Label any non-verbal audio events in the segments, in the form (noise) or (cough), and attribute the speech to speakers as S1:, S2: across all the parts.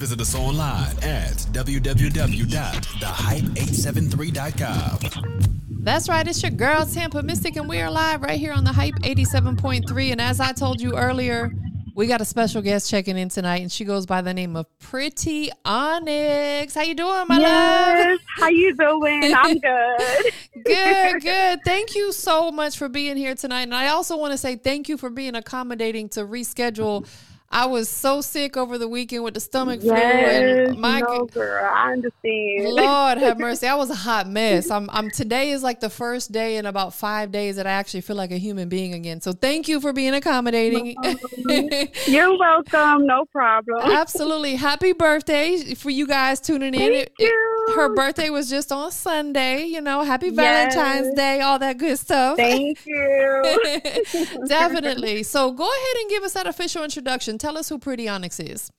S1: Visit us online at www.thehype873.com.
S2: That's right. It's your girl, Tampa Mystic, and we are live right here on the Hype 87.3. And as I told you earlier, we got a special guest checking in tonight, and she goes by the name of Pretti Onyx. How you doing, my
S3: yes.
S2: love?
S3: How you doing? I'm (laughs) good.
S2: good, (laughs) good. Thank you so much for being here tonight. And I also want to say thank you for being accommodating to reschedule I was so sick over the weekend with the stomach
S3: yes,
S2: flu. And
S3: my no, girl, I understand.
S2: Lord have (laughs) mercy. I was a hot mess. I'm I'm today is like the first day in about five days that I actually feel like a human being again. So thank you for being accommodating. (laughs)
S3: You're welcome. No problem.
S2: Absolutely. Happy birthday for you guys tuning in.
S3: Thank you
S2: her birthday was just on Sunday. You know, happy yes. Valentine's Day, all that good stuff.
S3: Thank you. (laughs)
S2: Definitely. So go ahead and give us that official introduction. Tell us who Pretti Onyx is.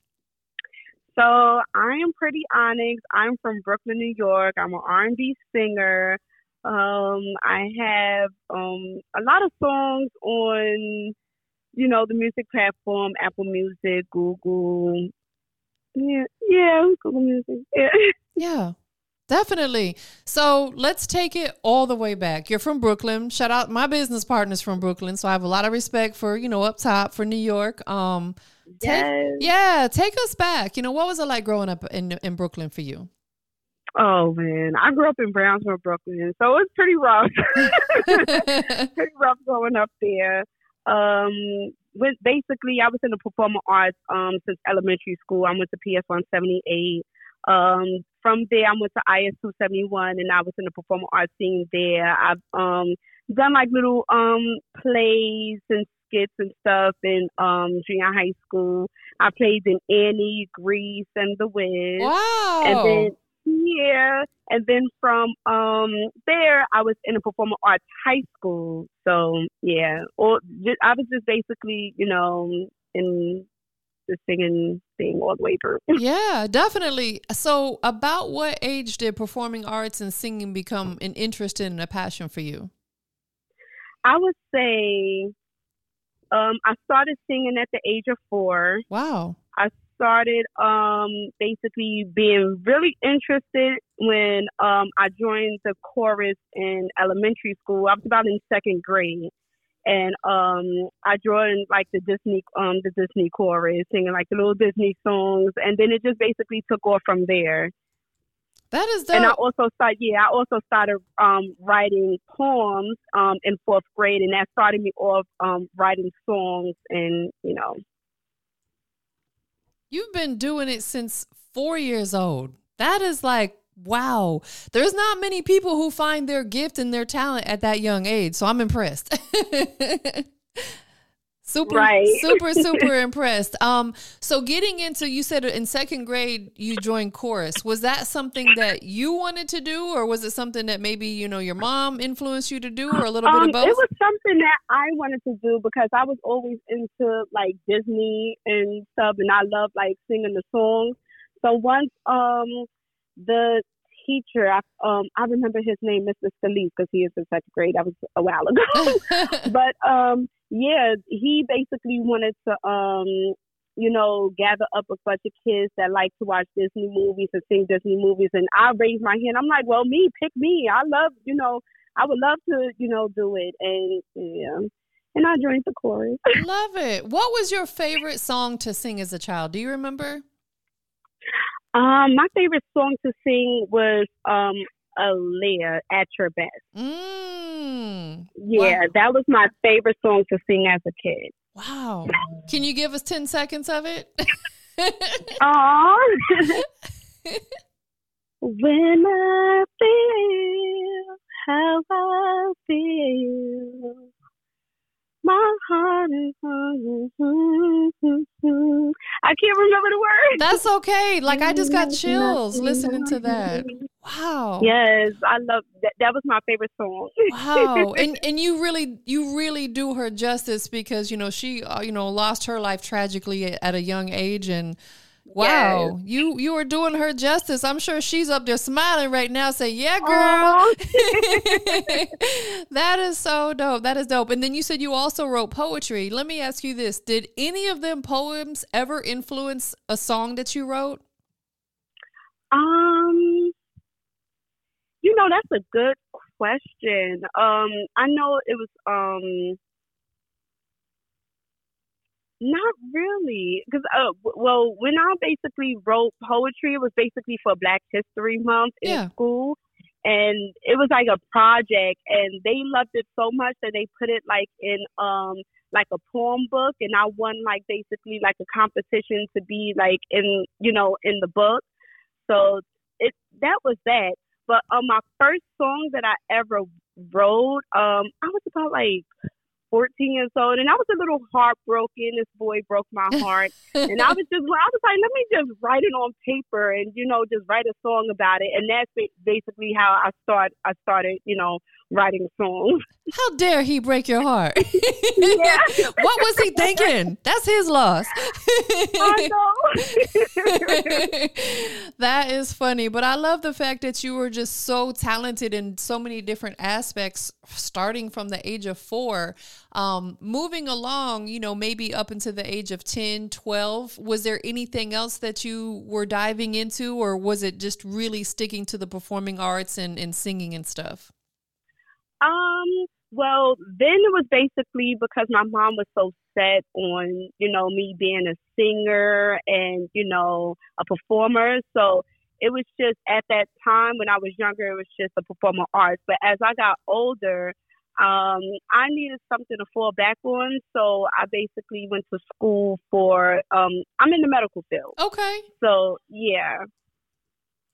S3: So I am Pretti Onyx. I'm from Brooklyn, New York. I'm an R&B singer. Um, I have um, a lot of songs on, you know, the music platform, Apple Music, Google. Yeah, yeah, Google Music. Yeah. (laughs)
S2: Yeah. Definitely. So let's take it all the way back. You're from Brooklyn. Shout out my business partners from Brooklyn. So I have a lot of respect for, you know, up top for New York. Um
S3: yes.
S2: Take, yeah, take us back. You know, what was it like growing up in in Brooklyn for you?
S3: Oh man, I grew up in Brownsville, Brooklyn, so it's pretty rough. (laughs) pretty rough growing up there. Um, with basically, I was in the performing arts um since elementary school. I went to PS one seventy eight. Um, from there, I went to IS 271 and I was in the performing arts scene there. I've um, done like little um, plays and skits and stuff in um, junior high school. I played in Annie, Grease, and The Wiz.
S2: Wow.
S3: And then, yeah. And then from um, there, I was in a performing arts high school. So, yeah. Or just, I was just basically, you know, in the singing thing all the way through. (laughs)
S2: yeah, definitely. So, about what age did performing arts and singing become an interest and a passion for you?
S3: I would say um, I started singing at the age of four.
S2: Wow.
S3: I started um, basically being really interested when um, I joined the chorus in elementary school. I was about in second grade and um I joined like the Disney um the Disney chorus singing like the little Disney songs and then it just basically took off from there.
S2: That is dope.
S3: And I also started yeah, I also started um writing poems um in fourth grade and that started me off um writing songs and you know
S2: You've been doing it since four years old. That is like wow, there's not many people who find their gift and their talent at that young age. So I'm impressed. (laughs) super,
S3: right. (laughs)
S2: super, super impressed. Um, so getting into, you said in second grade you joined chorus. Was that something that you wanted to do, or was it something that maybe you know your mom influenced you to do, or a little
S3: um,
S2: bit of both?
S3: It was something that I wanted to do because I was always into like Disney and stuff, and I love like singing the songs. So once um the teacher, I, um, I remember his name, Mr. Scalise, because he is in second grade. That was a while ago. (laughs) but um, yeah, he basically wanted to, um, you know, gather up a bunch of kids that like to watch Disney movies and sing Disney movies. And I raised my hand. I'm like, well, me, pick me. I love, you know, I would love to, you know, do it. And yeah. And I joined the chorus.
S2: love it. What was your favorite song to sing as a child? Do you remember?
S3: Um, my favorite song to sing was um Aaliyah at your best.
S2: Mm,
S3: yeah, wow. that was my favorite song to sing as a kid.
S2: Wow. Can you give us 10 seconds of it? (laughs)
S3: Aww. when I feel how I feel my heart is I can't remember the words.
S2: That's okay. (laughs) Like I just got chills listening to that. Wow.
S3: Yes, I love that. That was my favorite song.
S2: wow. (laughs) And and you really you really do her justice because you know she uh, you know lost her life tragically at a young age and Wow, yes. you you are doing her justice. I'm sure she's up there smiling right now, saying, "Yeah, girl." (laughs) (laughs) that is so dope. That is dope. And then you said you also wrote poetry. Let me ask you this: Did any of them poems ever influence a song that you wrote?
S3: Um, you know, that's a good question. Um, I know it was um not really, because uh, well, when I basically wrote poetry, it was basically for Black History Month in
S2: Yeah.
S3: school, and it was like a project, and they loved it so much that they put it like in um like a poem book, and I won like basically like a competition to be like in you know in the book. So it that was that. But um, my first song that I ever wrote, um, I was about like 14 years old, and I was a little heartbroken. This boy broke my (laughs) heart, and I was just, I was like, let me just write it on paper, and you know, just write a song about it. And that's basically how I start. I started, you know, writing songs.
S2: How dare he break your heart?
S3: Yeah. (laughs)
S2: what was he thinking? That's his loss.
S3: I know. (laughs)
S2: that is funny, but I love the fact that you were just so talented in so many different aspects, starting from the age of four, um, moving along, you know, maybe up into the age of 10, 12. Was there anything else that you were diving into, or was it just really sticking to the performing arts and, and singing and stuff?
S3: Um, well, then it was basically because my mom was so set on, you know, me being a singer and, you know, a performer. So it was just at that time when I was younger, it was just a performer arts. But as I got older, um, I needed something to fall back on. So I basically went to school for, um, I'm in the medical field.
S2: Okay.
S3: So yeah.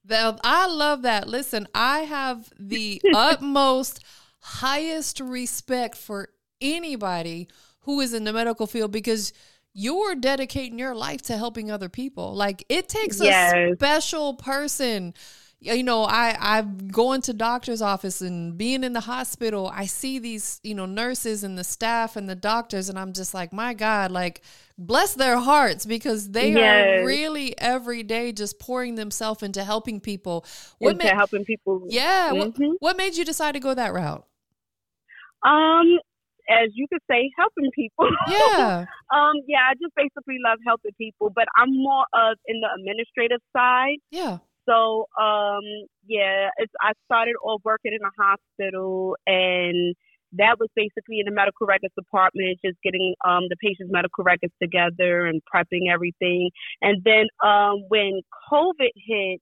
S2: Well, I love that. Listen, I have the (laughs) utmost, highest respect for anybody who is in the medical field because you're dedicating your life to helping other people. Like it takes a special person. You know, I I'm going to doctor's office and being in the hospital. I see these, you know, nurses and the staff and the doctors, and I'm just like, my God, like bless their hearts because they are really every day just pouring themselves into helping people. What
S3: Into
S2: made,
S3: helping people.
S2: yeah, what,
S3: Mhm.
S2: what made you decide to go that route?
S3: Um, as you could say, helping people. (laughs)
S2: Yeah,
S3: um, yeah, I just basically love helping people, but I'm more of in the administrative side.
S2: yeah,
S3: So, um, yeah, it's, I started off working in a hospital, and that was basically in the medical records department, just getting um, the patient's medical records together and prepping everything. And then um, when COVID hit,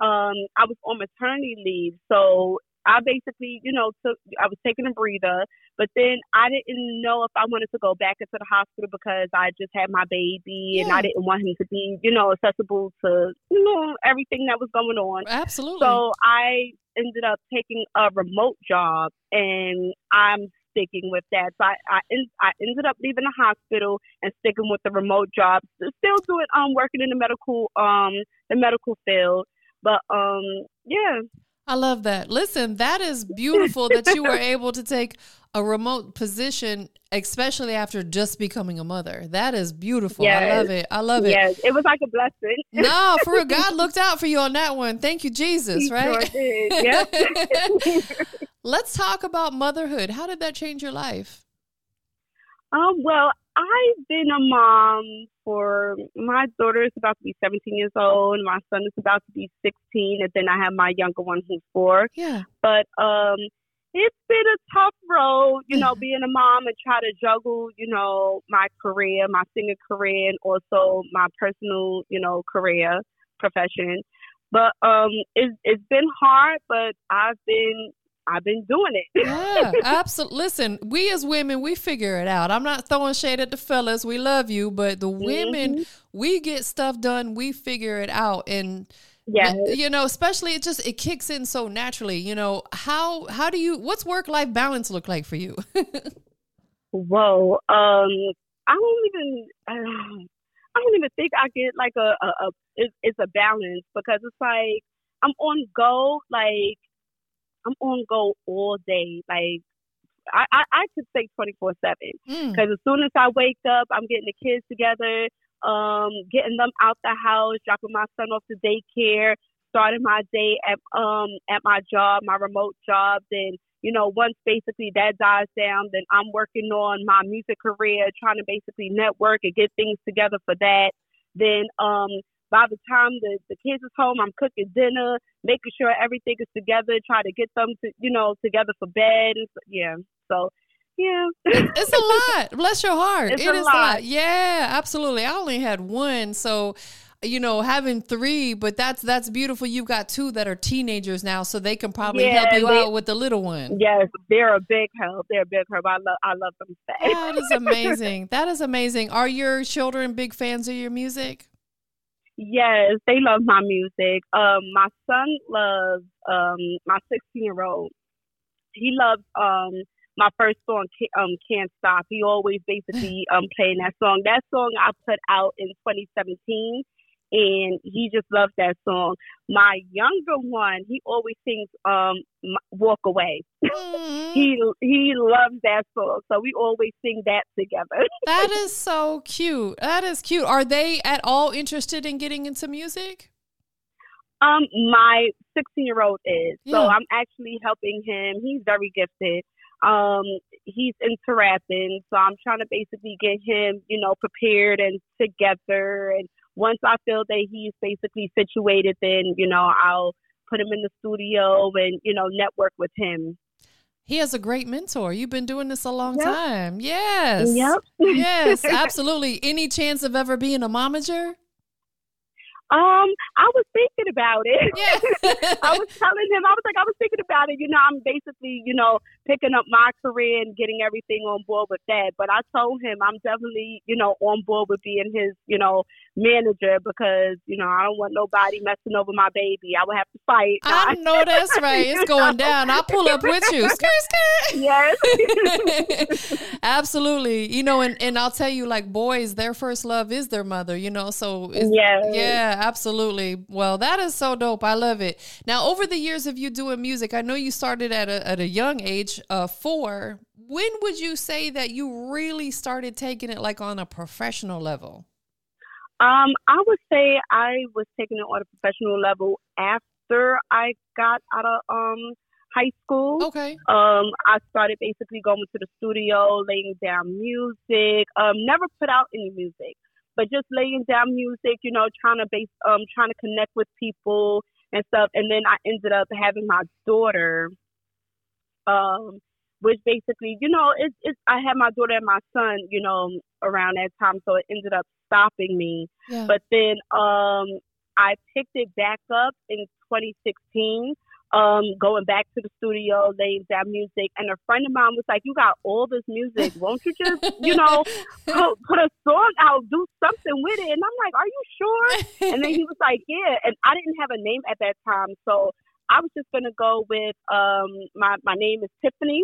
S3: um, I was on maternity leave, so I basically, you know, took I was taking a breather, but then I didn't know if I wanted to go back into the hospital because I just had my baby and I didn't want him to be, you know, accessible to, you know, everything that was going on.
S2: absolutely.
S3: So I ended up taking a remote job and I'm sticking with that. So I I, I ended up leaving the hospital and sticking with the remote job. Still doing um working in the medical um the medical field. But um yeah.
S2: I love that. Listen, that is beautiful that you were (laughs) able to take a remote position, especially after just becoming a mother. That is beautiful. I love it. I love it.
S3: Yes, it was like a blessing.
S2: No, for real, (laughs) God looked out for you on that one. Thank you, Jesus.
S3: He
S2: Right?
S3: sure. (laughs) Yep.
S2: Let's talk about motherhood. How did that change your life?
S3: Um, well, I've been a mom for my daughter is about to be 17 years old, my son is about to be 16, and then I have my younger one who's four.
S2: Yeah.
S3: But um, it's been a tough road, you know, being a mom and try to juggle, you know, my career, my singing career, and also my personal, you know, career profession. But um, it's it's been hard, but I've been I've been doing it. (laughs)
S2: Yeah, absolutely. Listen, we as women, we figure it out. I'm not throwing shade at the fellas. We love you, but the women, we get stuff done. We figure it out, and
S3: Yes.
S2: you know, especially it just it kicks in so naturally. You know, how how do you? What's work life balance look like for you? (laughs)
S3: Whoa. Um, I don't even. Uh, I don't even think I get like a a, a it's, it's a balance because it's like I'm on go like I'm on go all day. Like I I, I could say twenty four seven
S2: Mm,
S3: because as soon as I wake up, I'm getting the kids together, um, getting them out the house, dropping my son off to daycare, starting my day at um at my job, my remote job. Then you know once basically that dies down, then I'm working on my music career, trying to basically network and get things together for that. Then um by the time the, the kids is home, I'm cooking dinner, making sure everything is together, try to get them to, you know, together for bed. And so, yeah. So, yeah. (laughs)
S2: it's a lot. Bless your heart.
S3: It's
S2: It
S3: a
S2: is
S3: lot.
S2: a lot. Yeah, absolutely. I only had one. So, you know, having three, but that's that's beautiful. You've got two that are teenagers now, so they can probably help you
S3: they-
S2: out with the little one.
S3: Yes, they're a big help. They're a big help. I love, I love them. (laughs)
S2: That is amazing. That is amazing. Are your children big fans of your music?
S3: Yes, they love my music. Um, my son loves um my sixteen year old. He loves um my first song, um, "Can't Stop." He always basically um playing that song. That song I put out in 2017, and he just loves that song. My younger one, he always sings um "Walk Away." (laughs) He he loves that song, so we always sing that together. (laughs)
S2: that is so cute. That is cute. Are they at all interested in getting into music?
S3: Um, my 16 year old is. So I'm actually helping him. He's very gifted. Um, he's into rapping. So I'm trying to basically get him, you know, prepared and together. And once I feel that he's basically situated, then, you know, I'll put him in the studio and, you know, network with him.
S2: He has a great mentor. You've been doing this a long
S3: Yep.
S2: time. Yes.
S3: Yep.
S2: yes, (laughs) absolutely. Any chance of ever being a momager?
S3: Um, I was thinking about it. (laughs)
S2: Yeah. (laughs)
S3: I was telling him, I was like, I was thinking about it. You know, I'm basically, you know, picking up my career and getting everything on board with that. But I told him I'm definitely, you know, on board with being his, you know, manager because, you know, I don't want nobody messing over my baby. I would have to fight.
S2: I (laughs) know that's right. It's going down. I'll pull up with you. Skirt, skirt.
S3: Yes.
S2: Absolutely. You know, and, and I'll tell you, like boys, their first love is their mother, you know, so it's,
S3: Yes.
S2: yeah, absolutely. Well, that is so dope. I love it. Now, over the years of you doing music, I know you started at a, at a young age, uh, four. When would you say that you really started taking it like on a professional level?
S3: Um, I would say I was taking it on a professional level after I got out of um high school.
S2: Okay.
S3: Um, I started basically going to the studio, laying down music. Um, never put out any music, but just laying down music. You know, trying to base, um, trying to connect with people and stuff. And then I ended up having my daughter. Um, which basically, you know, it's it's. I had my daughter and my son, you know, around that time, so it ended up stopping me.
S2: Yeah.
S3: But then um, I picked it back up in 2016, um, going back to the studio, laying down music. And a friend of mine was like, You got all this music. Won't you just, you know, (laughs) put, put a song out, do something with it? And I'm like, Are you sure? And then he was like, Yeah. And I didn't have a name at that time. So I was just going to go with um, my, my name is Tiffany.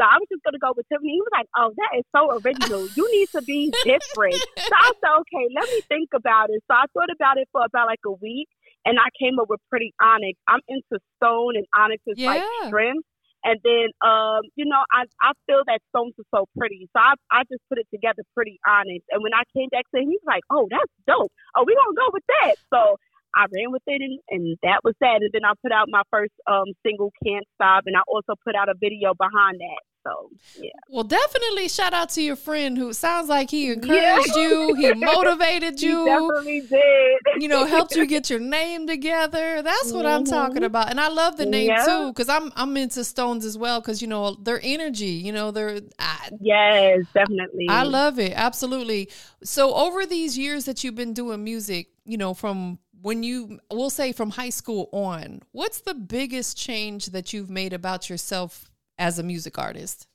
S3: So I was just gonna go with Tiffany. He was like, "Oh, that is so original. You need to be different." so I said, "Okay, let me think about it." So I thought about it for about like a week, and I came up with Pretti Onyx. I'm into stone, and onyx is like
S2: Yeah.
S3: strength. And then, um, you know, I I feel that stones are so pretty, so I I just put it together, Pretti Onyx. And when I came back to him, he was like, "Oh, that's dope. Oh, we gonna go with that." So. I ran with it and, and that was that. And then I put out my first um, single, Can't Stop, and I also put out a video behind that. So, yeah.
S2: Well, definitely shout out to your friend who sounds like he encouraged you, he (laughs) motivated
S3: He
S2: you,
S3: definitely did.
S2: you know, helped you get (laughs) your name together. That's what I'm talking
S3: Mhm.
S2: about, and I love the name
S3: Yeah.
S2: too because I'm I'm into stones as well because you know their energy, you know, they're I,
S3: Yes, definitely.
S2: I love it absolutely. So over these years that you've been doing music, you know, from when you we'll say from high school on, what's the biggest change that you've made about yourself as a music artist?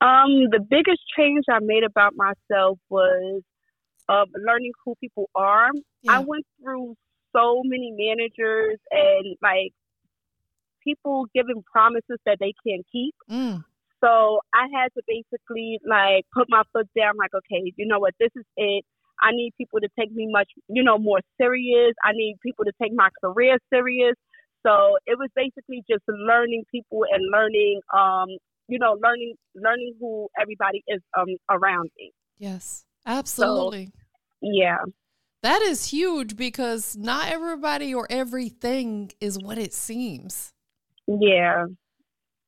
S3: Um, the biggest change I made about myself was um, learning who people are. I went through so many managers and like people giving promises that they can't keep.
S2: Mm,
S3: So I had to basically like put my foot down, like, okay, you know what, this is it. I need people to take me much, you know, more serious. I need people to take my career serious. So it was basically just learning people and learning, um, you know, learning learning who everybody is um around me.
S2: yes, absolutely.
S3: Yeah.
S2: That is huge because not everybody or everything is what it seems.
S3: Yeah.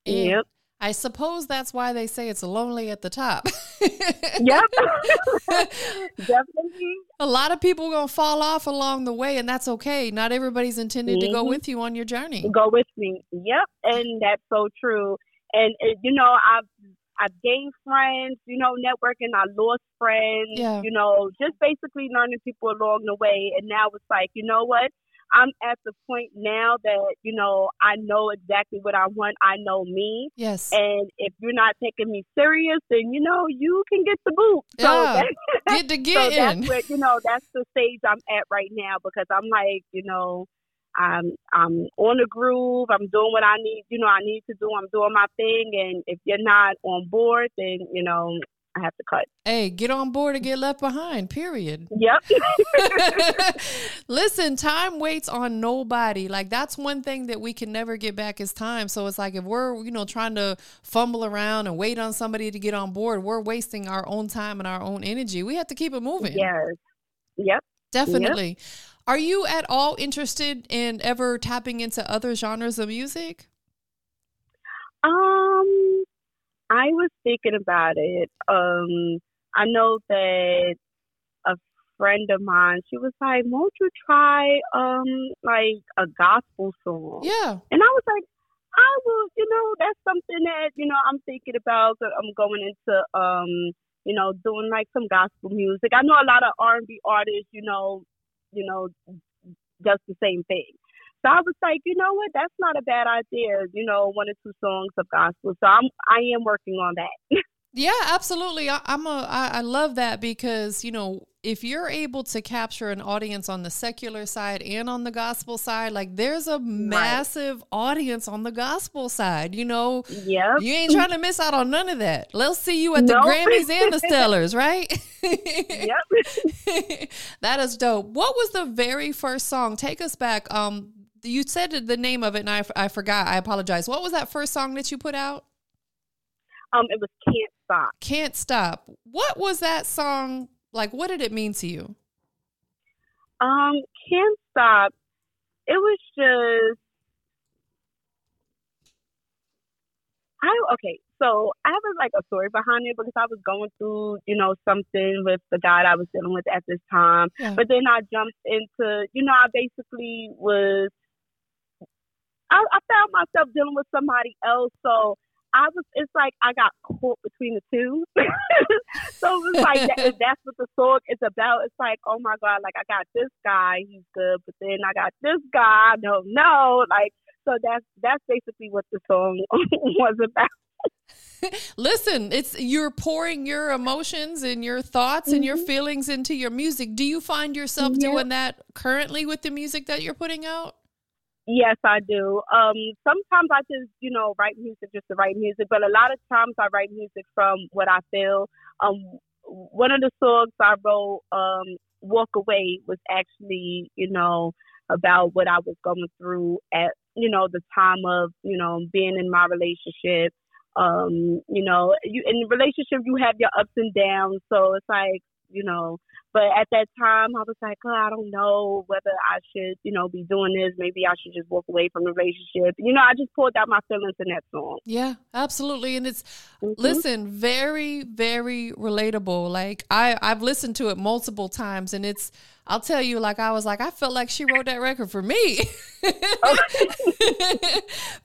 S2: And
S3: Yep.
S2: I suppose that's why they say it's lonely at the top.
S3: yep. (laughs) Definitely.
S2: A lot of people are going to fall off along the way, and that's okay. Not everybody's intended mm-hmm. to go mm-hmm. with you on your journey.
S3: Go with me. Yep. And that's so true. And, you know, I've I've gained friends, you know, networking. I lost friends, yeah. you know, just basically learning people along the way. And now it's like, you know what? I'm at the point now that, you know, I know exactly what I want. I know me.
S2: Yes.
S3: And if you're not taking me serious, then, you know, you can get the boot.
S2: So yeah. (laughs) get the get (laughs)
S3: so in. That's what, you know, that's the stage I'm at right now because I'm like, you know, I'm I'm on the groove. I'm doing what I need. You know, I need to do. I'm doing my thing. And if you're not on board, then you know I have to cut.
S2: Hey, get on board or get left behind. Period.
S3: Yep. (laughs) (laughs)
S2: Listen, time waits on nobody. Like that's one thing that we can never get back is time. So it's like if we're you know trying to fumble around and wait on somebody to get on board, we're wasting our own time and our own energy. We have to keep it moving.
S3: Yes. Yep.
S2: Definitely. Yep. Are you at all interested in ever tapping into other genres of music?
S3: Um, I was thinking about it. Um, I know that a friend of mine, she was like, "Won't you try um like a gospel song?"
S2: Yeah,
S3: and I was like, "I will." You know, that's something that you know I'm thinking about. That I'm going into um you know doing like some gospel music. I know a lot of R&B artists, you know, you know, just the same thing. So I was like, you know what, that's not a bad idea. You know, one or two songs of gospel. So I'm I am working on that. (laughs)
S2: yeah, absolutely. I, I'm a I, I love that because you know if you're able to capture an audience on the secular side and on the gospel side, like there's a massive right. audience on the gospel side. You know,
S3: yeah,
S2: you ain't trying to miss out on none of that. Let's see you at the. Grammys and the (laughs) Stellars, right?
S3: yep, (laughs)
S2: that is dope. What was the very first song? Take us back. Um, you said the name of it, and I, I forgot. I apologize. What was that first song that you put out?
S3: Um, it was "Can't Stop."
S2: Can't stop. What was that song like, what did it mean to you?
S3: Um, can't stop. It was just I okay. So I have a, like a story behind it because I was going through, you know, something with the guy I was dealing with at this time. Yeah. But then I jumped into, you know, I basically was I, I found myself dealing with somebody else. So I was, it's like I got caught between the two. (laughs) so it was like, that, (laughs) that's what the song is about. It's like, oh my God, like I got this guy, he's good, but then I got this guy, no, no. Like, so that's, that's basically what the song (laughs) was about.
S2: Listen, it's you're pouring your emotions and your thoughts mm-hmm. and your mm-hmm. feelings into your music. Do you find yourself yeah. doing that currently with the music that you're putting out?
S3: Yes, I do. Um, sometimes I just, you know, write music just to write music, but a lot of times I write music from what I feel. Um, one of the songs I wrote, um, "Walk Away," was actually, you know, about what I was going through at, you know, the time of, you know, being in my relationship. Um, you know, you in relationship you have your ups and downs, so it's like, you know, but at that time, I was like, oh, I don't know whether I should, you know, be doing this. Maybe I should just walk away from the relationship. You know, I just pulled out my feelings in that song.
S2: Yeah, absolutely. And it's, mm-hmm. listen, very, very relatable. Like, I, I've listened to it multiple times and it's, I'll tell you, like I was like, I felt like she wrote that record for me. (laughs)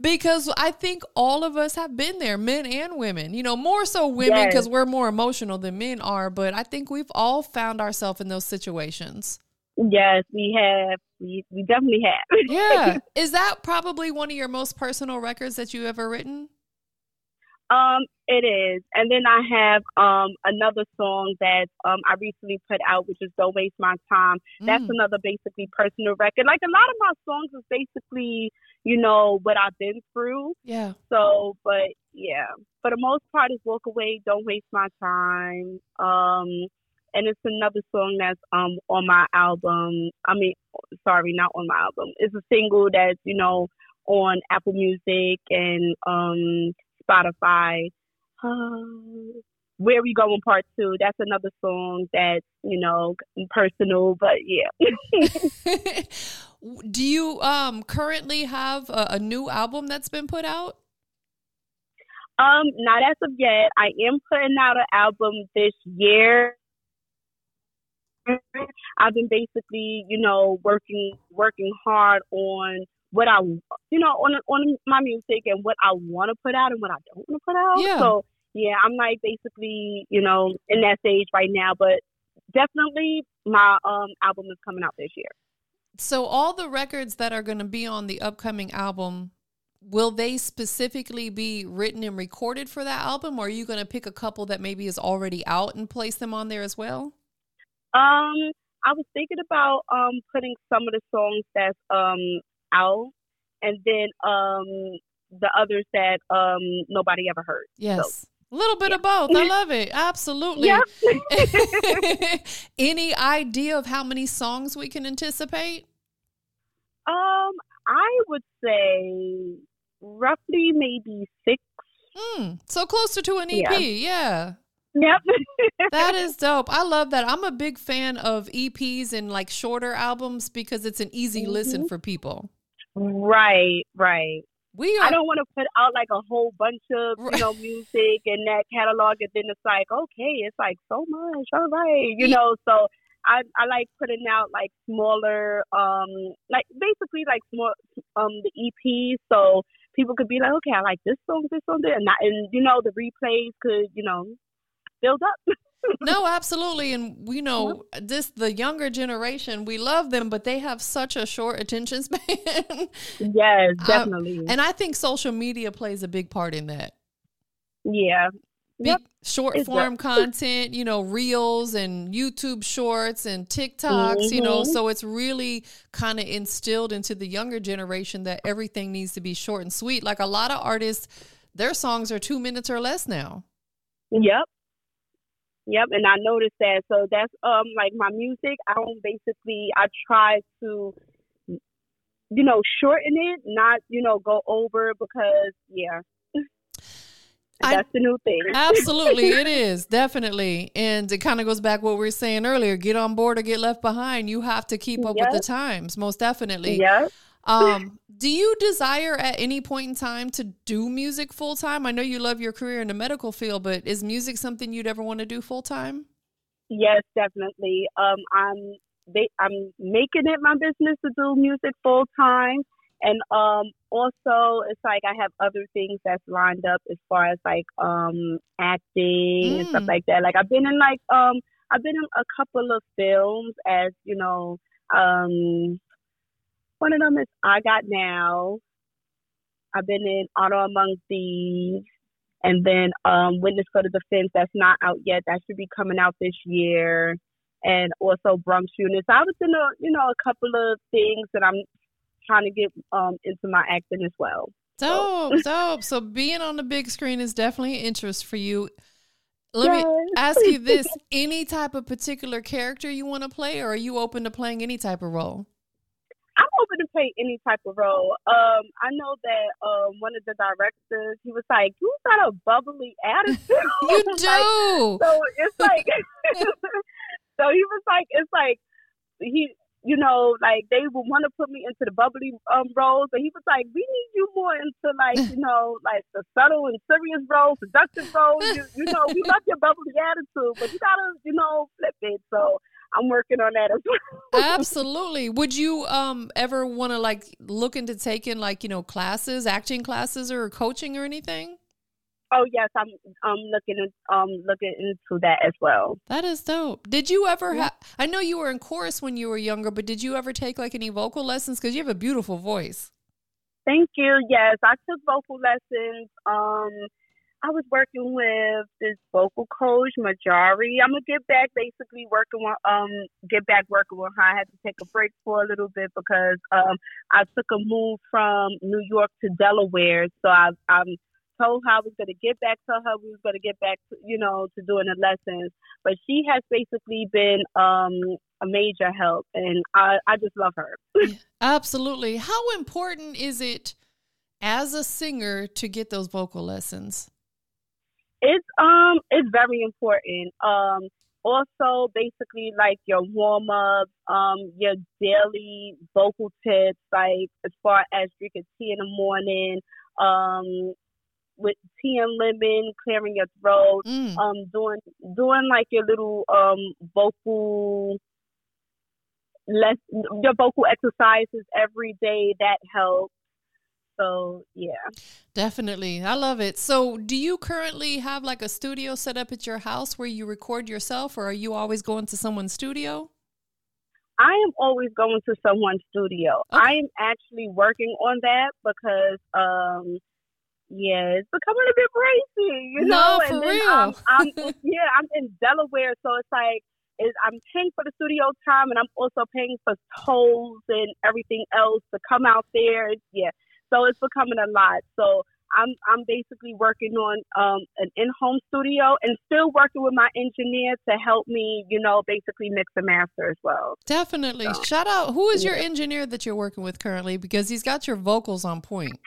S2: because I think all of us have been there, men and women. You know, more so women because yes. we're more emotional than men are, but I think we've all found ourselves in those situations.
S3: Yes, we have. We we definitely have. (laughs)
S2: yeah. Is that probably one of your most personal records that you ever written?
S3: Um, it is. And then I have um another song that um I recently put out, which is Don't Waste My Time. That's mm. another basically personal record. Like a lot of my songs is basically, you know, what I've been through.
S2: Yeah.
S3: So but yeah. For the most part it's Walk Away, Don't Waste My Time. Um and it's another song that's um on my album. I mean sorry, not on my album. It's a single that's, you know, on Apple Music and um Spotify. Uh, Where We Going Part Two. That's another song that's, you know, personal, but yeah. (laughs) (laughs)
S2: Do you um currently have a, a, new album that's been put out?
S3: Um, not as of yet. I am putting out an album this year. I've been basically, you know, working working hard on what I, you know, on on my music and what I want to put out and what I don't want to put out.
S2: Yeah.
S3: So yeah, I'm like basically, you know, in that stage right now. But definitely, my um album is coming out this year.
S2: So all the records that are going to be on the upcoming album, will they specifically be written and recorded for that album, or are you going to pick a couple that maybe is already out and place them on there as well?
S3: Um, I was thinking about um putting some of the songs that's um out, and then um the others that um nobody ever heard.
S2: Yes. So, a little bit of both. I (laughs) love it. Absolutely.
S3: Yep. (laughs)
S2: Any idea of how many songs we can anticipate?
S3: Um, I would say roughly maybe six.
S2: Mm, so closer to an EP, yeah. yeah.
S3: Yep.
S2: that is dope. I love that. I'm a big fan of EPs and like shorter albums because it's an easy mm-hmm. listen for people.
S3: Right, right.
S2: We are,
S3: I don't want to put out like a whole bunch of you know music and that catalog, and then it's like okay, it's like so much. All right, you know. So I I like putting out like smaller, um, like basically like small, um, the EP, so people could be like, okay, I like this song, this song, there, and not, and you know the replays could you know build up. (laughs)
S2: no, absolutely. And we know this the younger generation, we love them, but they have such a short attention (laughs) span.
S3: yes, definitely. Um,
S2: and I think social media plays a big part in that.
S3: Yeah.
S2: Big, yep. Short it's form content, you know, reels and YouTube shorts and TikToks, mm-hmm. you know, mm-hmm. so it's really kind of instilled into the younger generation that everything needs to be short and sweet. Like a lot of artists, their songs are two minutes or less now.
S3: Yep. Yep, and I noticed that. So that's um like my music. I don't basically I try to you know shorten it, not you know go over because yeah. I, that's the new thing.
S2: absolutely, it (laughs) is definitely, and it kind of goes back what we were saying earlier. Get on board or get left behind. You have to keep up yep. with the times, most definitely.
S3: Yeah.
S2: Um, do you desire at any point in time to do music full time? I know you love your career in the medical field, but is music something you'd ever want to do full time?
S3: Yes, definitely. Um, I'm I'm making it my business to do music full time, and um, also it's like I have other things that's lined up as far as like um acting mm. and stuff mm. like that. Like I've been in like um I've been in a couple of films as you know um one of them is I Got Now. I've been in Honor Among Thieves. And then um, Witness for the Defense, that's not out yet. That should be coming out this year. And also Bronx Units. I was in a, you know, a couple of things that I'm trying to get um, into my acting as well.
S2: Dope, so. (laughs) dope. So being on the big screen is definitely an interest for you. Let yes. me ask you this: (laughs) any type of particular character you want to play, or are you open to playing any type of role?
S3: I'm open to play any type of role. Um, I know that um, one of the directors, he was like, "You got a bubbly attitude." (laughs)
S2: you (laughs) do.
S3: Like, so it's like, (laughs) so he was like, it's like he, you know, like they would want to put me into the bubbly um roles, but he was like, "We need you more into like, you know, like the subtle and serious roles, seductive roles. You, you know, we love your bubbly attitude, but you gotta, you know, flip it." So I'm working on that as well. (laughs)
S2: Absolutely. Would you um ever want to like look into taking like you know classes, acting classes, or coaching or anything?
S3: Oh yes, I'm I'm looking um looking into that as well.
S2: That is dope. Did you ever have? I know you were in chorus when you were younger, but did you ever take like any vocal lessons? Because you have a beautiful voice.
S3: Thank you. Yes, I took vocal lessons. Um, I was working with this vocal coach, Majari. I'm gonna get back basically working with um get back working with her. I had to take a break for a little bit because um I took a move from New York to Delaware. So I'm told her I was gonna get back to her. We was gonna get back to you know to doing the lessons. But she has basically been um a major help and I, I just love her. (laughs)
S2: Absolutely. How important is it as a singer to get those vocal lessons?
S3: It's um it's very important. Um also basically like your warm up, um, your daily vocal tips, like as far as drinking tea in the morning, um, with tea and lemon, clearing your throat, mm. um, doing doing like your little um vocal less your vocal exercises every day. That helps. So yeah.
S2: Definitely. I love it. So do you currently have like a studio set up at your house where you record yourself or are you always going to someone's studio?
S3: I am always going to someone's studio. Okay. I am actually working on that because um yeah, it's becoming a bit crazy, you know.
S2: No, for and then real.
S3: I'm, I'm (laughs) yeah, I'm in Delaware, so it's like is I'm paying for the studio time and I'm also paying for tolls and everything else to come out there. Yeah. So it's becoming a lot. So I'm I'm basically working on um, an in-home studio and still working with my engineer to help me, you know, basically mix and master as well.
S2: Definitely. So, Shout out. Who is yeah. your engineer that you're working with currently? Because he's got your vocals on point.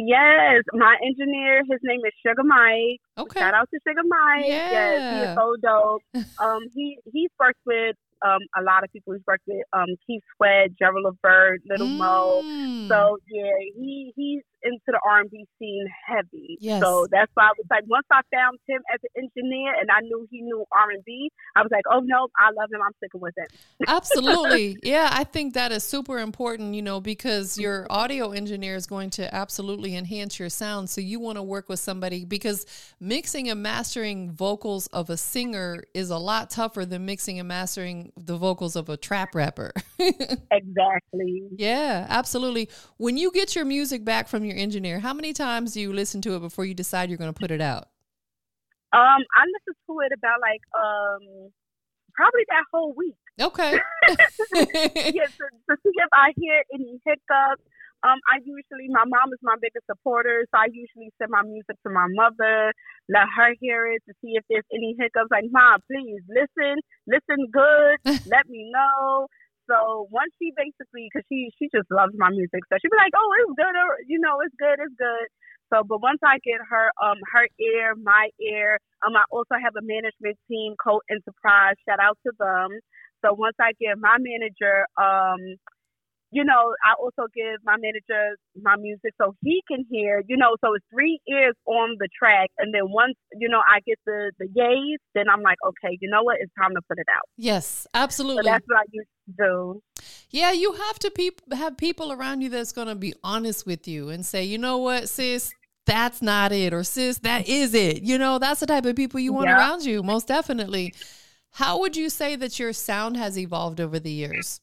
S3: Yes, my engineer, his name is Sugar Mike.
S2: Okay.
S3: Shout out to Sugar Mike.
S2: Yeah.
S3: Yes, he is so dope. um, he he's worked with um, a lot of people. He's worked with um, Keith Sweat, Gerald Levert, Little mm. Mo. So yeah, he he's into the R and B scene heavy.
S2: Yes.
S3: So that's why I was like, once I found him as an engineer and I knew he knew R&B, I was like, oh no, I love him. I'm sticking with it.
S2: Absolutely, (laughs) yeah. I think that is super important. You know, because your audio engineer is going to absolutely enhance your sound. So you want to work with somebody because mixing and mastering vocals of a singer is a lot tougher than mixing and mastering the vocals of a trap rapper. (laughs)
S3: exactly.
S2: Yeah, absolutely. When you get your music back from your engineer, how many times do you listen to it before you decide you're going to put it out?
S3: Um, I listen to it about like um probably that whole week.
S2: Okay. (laughs) (laughs)
S3: yeah, to, to see if I hear any hiccups um, I usually, my mom is my biggest supporter, so I usually send my music to my mother, let her hear it to see if there's any hiccups. Like, mom, please listen, listen good, (laughs) let me know. So once she basically, because she she just loves my music, so she'd be like, oh, it's good, or you know, it's good, it's good. So, but once I get her um her ear, my ear, um, I also have a management team, Code Enterprise. Shout out to them. So once I get my manager um you know, I also give my manager my music so he can hear, you know, so it's three ears on the track. And then once, you know, I get the, the yays, then I'm like, okay, you know what? It's time to put it out.
S2: Yes, absolutely.
S3: So that's what I used to do.
S2: Yeah, you have to pe- have people around you that's going to be honest with you and say, you know what, sis, that's not it. Or sis, that is it. You know, that's the type of people you want around you, most definitely. How would you say that your sound has evolved over the years?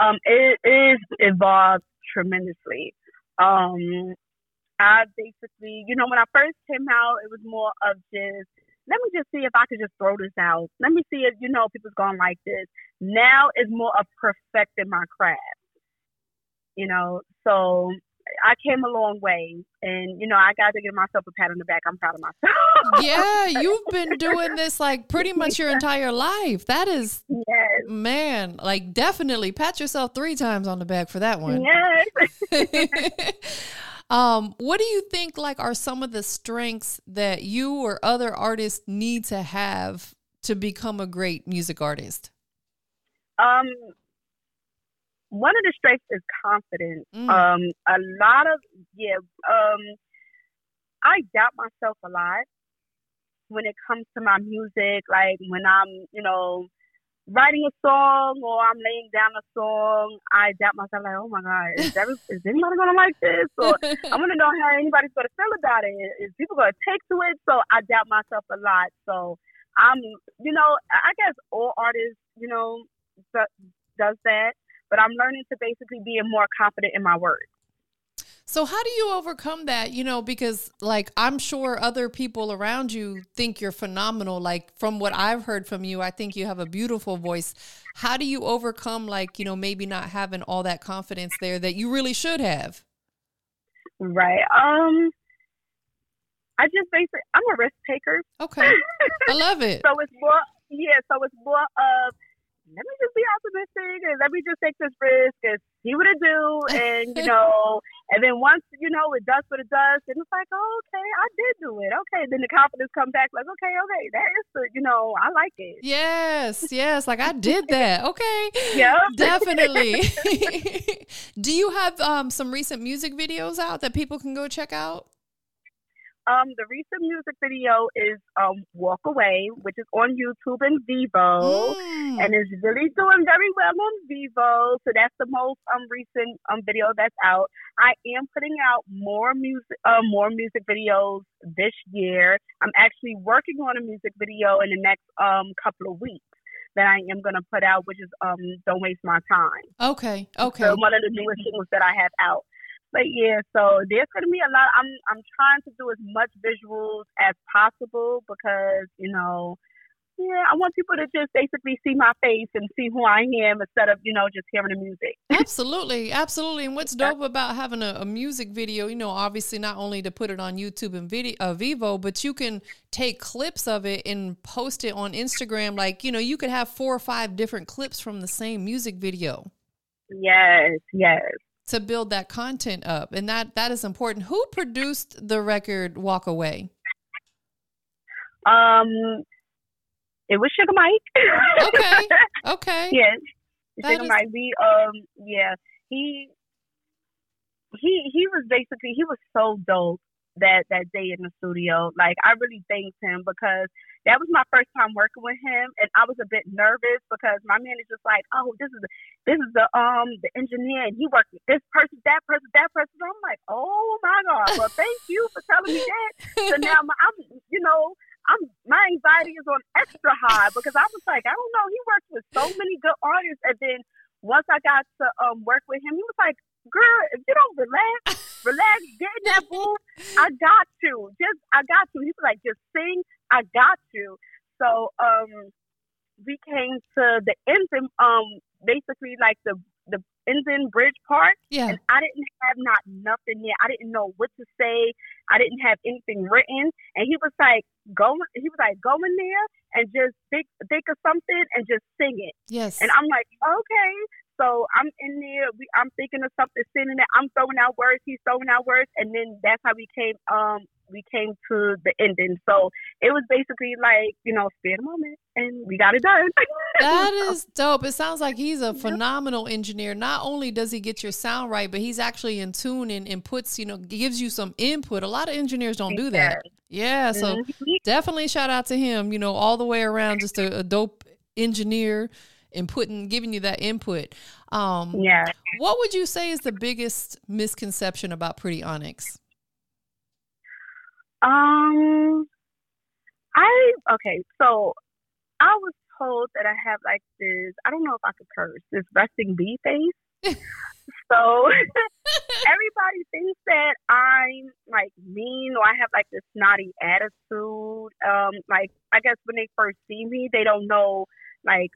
S3: Um, it is evolved tremendously. Um, I basically, you know, when I first came out, it was more of just, let me just see if I could just throw this out. Let me see if, you know, people's going like this. Now it's more of perfecting my craft. You know, so I came a long way, and you know I got to give myself a pat on the back. I'm proud of myself. (laughs)
S2: yeah, you've been doing this like pretty much your entire life. That is,
S3: yes.
S2: man, like definitely pat yourself three times on the back for that one.
S3: Yes. (laughs)
S2: um, what do you think like are some of the strengths that you or other artists need to have to become a great music artist?
S3: Um, one of the strengths is confidence. Mm. Um, a lot of yeah. Um, I doubt myself a lot when it comes to my music. Like when I'm, you know, writing a song or I'm laying down a song, I doubt myself. Like, oh my god, is, (laughs) anybody gonna like this? Or I want to know how anybody's gonna feel about it. Is people gonna take to it? So I doubt myself a lot. So I'm, you know, I guess all artists, you know, does that but I'm learning to basically be more confident in my words.
S2: So how do you overcome that? You know, because like I'm sure other people around you think you're phenomenal. Like from what I've heard from you, I think you have a beautiful voice. How do you overcome like, you know, maybe not having all that confidence there that you really should have?
S3: Right. Um I just basically I'm a risk taker.
S2: Okay. I love it. (laughs)
S3: so it's more yeah, so it's more of let me just be optimistic and let me just take this risk and see what it do. And, you (laughs) know, and then once, you know, it does what it does, and it's like, oh, okay, I did do it. Okay. Then the confidence comes back like, okay, okay, that is the, you know, I like it.
S2: Yes, yes. Like I did that. (laughs) Okay.
S3: Yeah.
S2: Definitely. (laughs) do you have um, some recent music videos out that people can go check out?
S3: Um, the recent music video is um "Walk Away," which is on YouTube and Vevo, mm. and is really doing very well on Vevo. So that's the most um recent um video that's out. I am putting out more music, uh, more music videos this year. I'm actually working on a music video in the next um couple of weeks that I am going to put out, which is um "Don't Waste My Time."
S2: Okay, okay.
S3: So one of the newest singles that I have out. But yeah, so there's to be a lot. I'm I'm trying to do as much visuals as possible because you know yeah, I want people to just basically see my face and see who I am instead of, you know, just hearing the music.
S2: absolutely. Absolutely. And what's dope about having a, a, music video, you know, obviously not only to put it on YouTube and video uh, Vevo, but you can take clips of it and post it on Instagram. Like, you know, you could have four or five different clips from the same music video.
S3: Yes, yes.
S2: To build that content up. And that that is important. Who produced the record Walk Away?
S3: Um it was Sugar Mike.
S2: okay. (laughs) Okay.
S3: yes. Sugar is... Mike. We um yeah. He he he was basically he was so dope that that day in the studio. Like I really thanked him because that was my first time working with him, and I was a bit nervous because my manager's like, "Oh, this is the, this is the um the engineer, and he worked with this person, that person, that person." I'm like, "Oh my god!" Well, thank you for telling me that. so (laughs) now my, I'm you know I'm my anxiety is on extra high because I was like, I don't know. He works with so many good artists, and then once I got to um, work with him, he was like, "Girl, if you don't relax, (laughs) relax, get in that booth. I got you. Just I got you." He was like, "Just sing. I got you." So um, we came to the end, um, basically like the the Indian Bridge Park.
S2: Yeah.
S3: And I didn't have not nothing yet. I didn't know what to say. I didn't have anything written. And he was like, go he was like, go in there and just think think of something and just sing it.
S2: Yes.
S3: And I'm like, okay. So I'm in there. We, I'm thinking of something, sitting there. I'm throwing out words. He's throwing out words, and then that's how we came. Um, we came to the ending. So it was basically like, you know, spare the moment and we got it done. (laughs)
S2: that is dope. It sounds like he's a phenomenal engineer. Not only does he get your sound right, but he's actually in tune and, and puts, you know, gives you some input. A lot of engineers don't do that. Yeah. So mm-hmm. definitely shout out to him, you know, all the way around, just a, a dope engineer and putting giving you that input. Um,
S3: yeah.
S2: What would you say is the biggest misconception about Pretti Onyx?
S3: Um, I okay. So I was told that I have like this. I don't know if I could curse this resting bee face. (laughs) so (laughs) everybody thinks that I'm like mean or I have like this snotty attitude. Um, like I guess when they first see me, they don't know like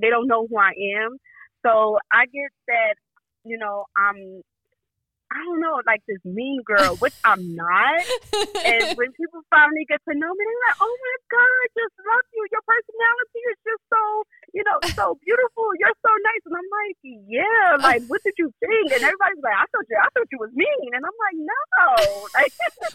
S3: they don't know who I am. So I get that you know I'm I don't know, like this mean girl, which (laughs) I'm not. and (laughs) when people finally get to know me, they're like, "Oh my god, I just love you. Your personality is just so, you know, so (laughs) beautiful. You're so nice." And I'm like, "Yeah, like what did you think?" And everybody's like, "I thought you, I thought you was mean." And I'm like, "No." Like,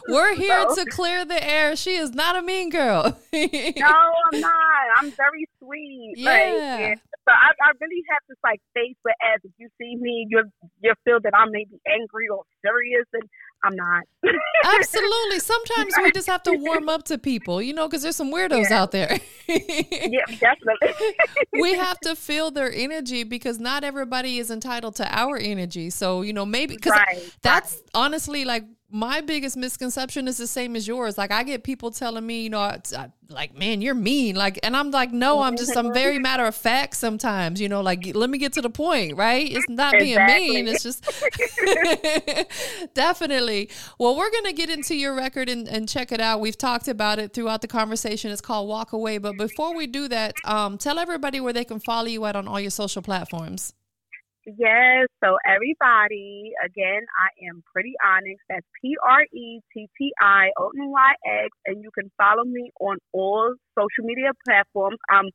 S2: We're here so. to clear the air. She is not a mean girl.
S3: no, I'm not. I'm very sweet.
S2: Yeah. Like, yeah.
S3: So I, I really have this like face where as if you see me, you you feel that I may be angry or serious, and I'm not. (laughs)
S2: Absolutely. Sometimes we just have to warm up to people, you know, because there's some weirdos
S3: yeah.
S2: out there.
S3: yeah, definitely. (laughs)
S2: we have to feel their energy because not everybody is entitled to our energy. So you know, maybe because right, that's honestly like my biggest misconception is the same as yours. Like I get people telling me, you know, I, like, man, you're mean. Like, and I'm like, no, I'm just, I'm very (laughs) matter of fact sometimes, you know, like, let me get to the point, right? It's not exactly. being mean. It's just (laughs) definitely. Well, we're going to get into your record and, and check it out. We've talked about it throughout the conversation. It's called Walk Away. But before we do that, um, tell everybody where they can follow you at on all your social platforms.
S3: Yes, so everybody, again, I am Pretti Onyx. That's P R E T T I O N Y X, and you can follow me on all social media platforms. I'm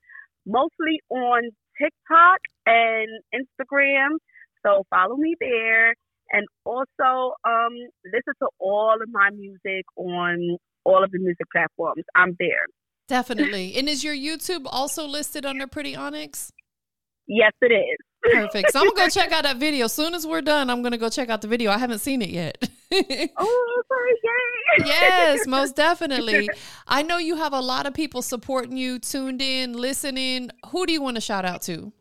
S3: mostly on TikTok and Instagram, so follow me there. And also, um, listen to all of my music on all of the music platforms. I'm there.
S2: Definitely. (laughs) and is your YouTube also listed under Pretti Onyx?
S3: Yes, it is.
S2: Perfect. So I'm gonna go check out that video. As soon as we're done, I'm gonna go check out the video. I haven't seen it yet. (laughs)
S3: oh, sorry,
S2: yes, most definitely. (laughs) I know you have a lot of people supporting you, tuned in, listening. Who do you want to shout out to?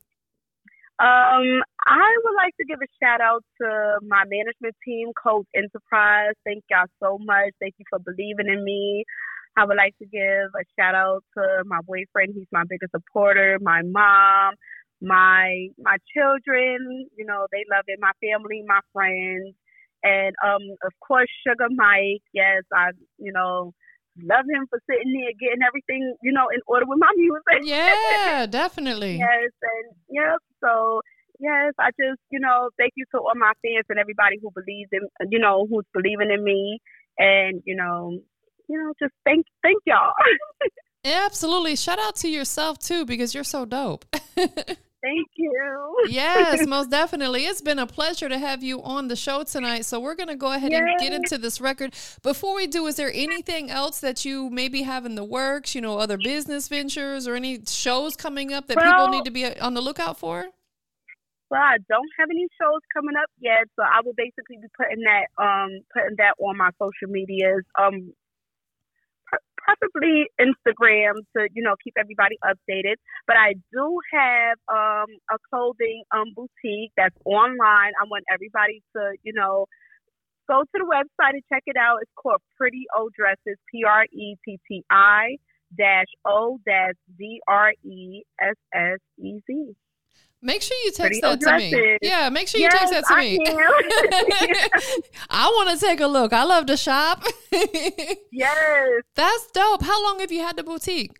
S3: Um, I would like to give a shout out to my management team, Code Enterprise. Thank y'all so much. Thank you for believing in me. I would like to give a shout out to my boyfriend. He's my biggest supporter. My mom, my my children. You know, they love it. My family, my friends, and um, of course, Sugar Mike. Yes, I you know love him for sitting there getting everything you know in order with my music.
S2: Yeah, (laughs) definitely.
S3: yes, and yep. So yes, I just you know thank you to all my fans and everybody who believes in you know who's believing in me, and you know you know just thank thank y'all. (laughs)
S2: Absolutely. Shout out to yourself too because you're so dope. (laughs)
S3: Thank you.
S2: yes, (laughs) most definitely. It's been a pleasure to have you on the show tonight. So we're going to go ahead Yay. and get into this record. Before we do, is there anything else that you maybe have in the works? You know, other business ventures or any shows coming up that well, people need to be on the lookout for?
S3: Well, I don't have any shows coming up yet, so I will basically be putting that um putting that on my social medias. Um, Possibly Instagram to you know keep everybody updated. But I do have um, a clothing um, boutique that's online. I want everybody to you know go to the website and check it out. It's called Pretti O Dressez. P R E T T I dash O dash D R E S S E Z.
S2: Make sure you text that to me. Yeah, make sure you yes, text that to me. (laughs) (laughs) I, I want to take a look. I love to shop. (laughs)
S3: yes.
S2: That's dope. How long have you had the boutique?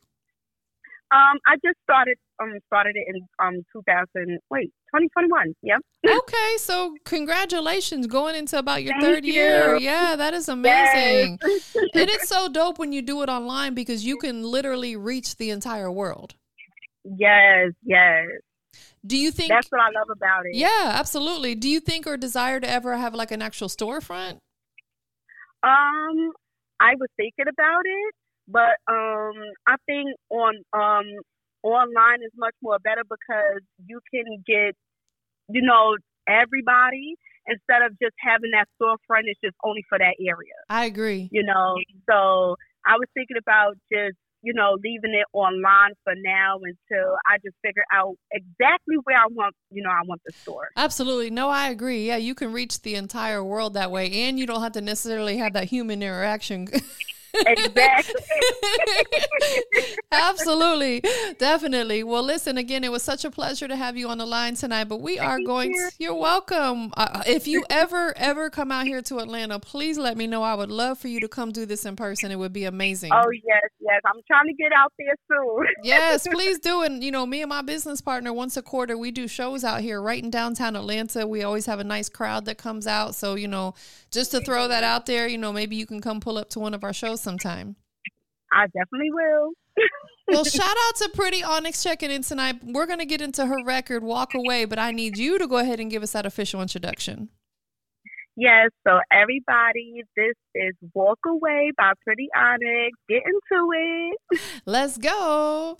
S3: Um, I just started um started it in um 2000 wait 2021 yep
S2: okay so congratulations going into about your Thank third you. year yeah that is amazing yes. and it's so dope when you do it online because you can literally reach the entire world
S3: yes yes
S2: do you think
S3: that's what I love about it?
S2: Yeah, absolutely. Do you think or desire to ever have like an actual storefront?
S3: Um, I was thinking about it, but um, I think on um online is much more better because you can get, you know, everybody instead of just having that storefront. It's just only for that area.
S2: I agree.
S3: You know, so I was thinking about just you know, leaving it online for now until I just figure out exactly where I want, you know, I want the store.
S2: Absolutely. No, I agree. Yeah, you can reach the entire world that way and you don't have to necessarily have that human interaction. (laughs)
S3: exactly.
S2: Absolutely. Definitely. Well, listen, again, it was such a pleasure to have you on the line tonight, but we are going you. to, you're welcome. Uh, if you ever, ever come out here to Atlanta, please let me know. I would love for you to come do this in person. It would be amazing.
S3: Oh, yes, yes. I'm trying to get out there soon. (laughs)
S2: yes, please do. And, you know, me and my business partner, once a quarter, we do shows out here right in downtown Atlanta. We always have a nice crowd that comes out. So, you know, just to throw that out there, you know, maybe you can come pull up to one of our shows sometime.
S3: I definitely will. (laughs)
S2: well, shout out to Pretti Onyx checking in tonight. We're going to get into her record, Walk Away, but I need you to go ahead and give us that official introduction.
S3: Yes, so everybody, this is Walk Away by Pretti Onyx. Get into it.
S2: Let's go.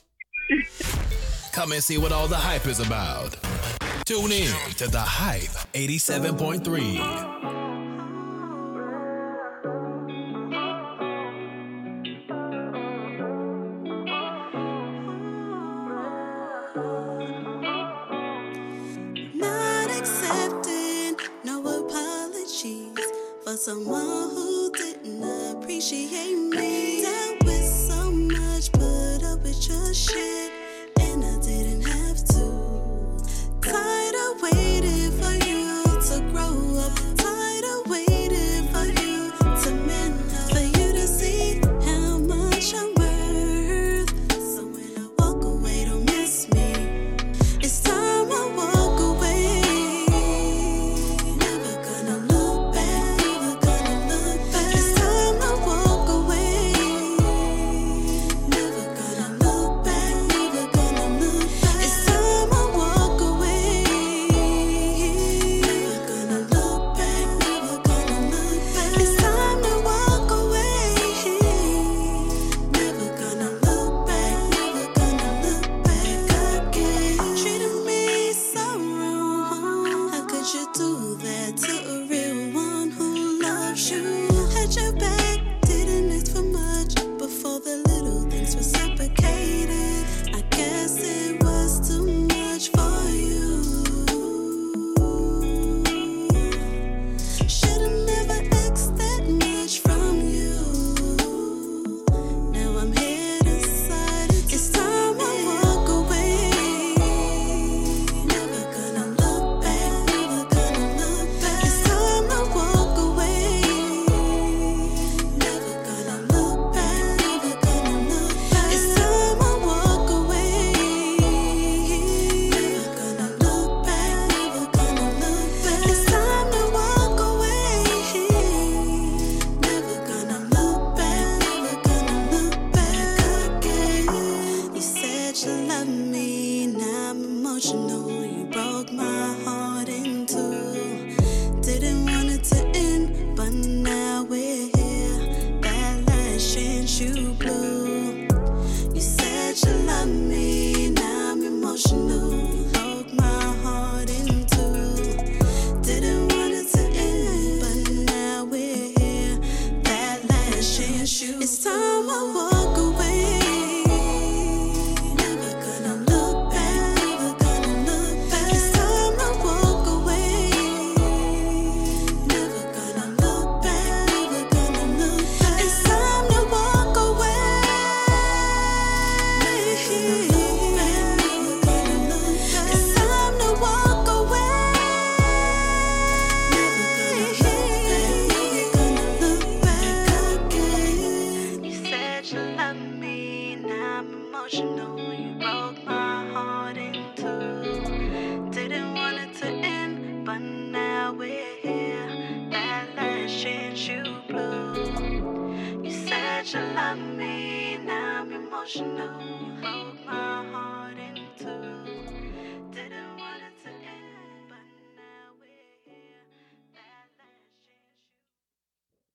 S1: Come and see what all the hype is about. Tune in to The Hype 87.3.
S4: someone who didn't appreciate me.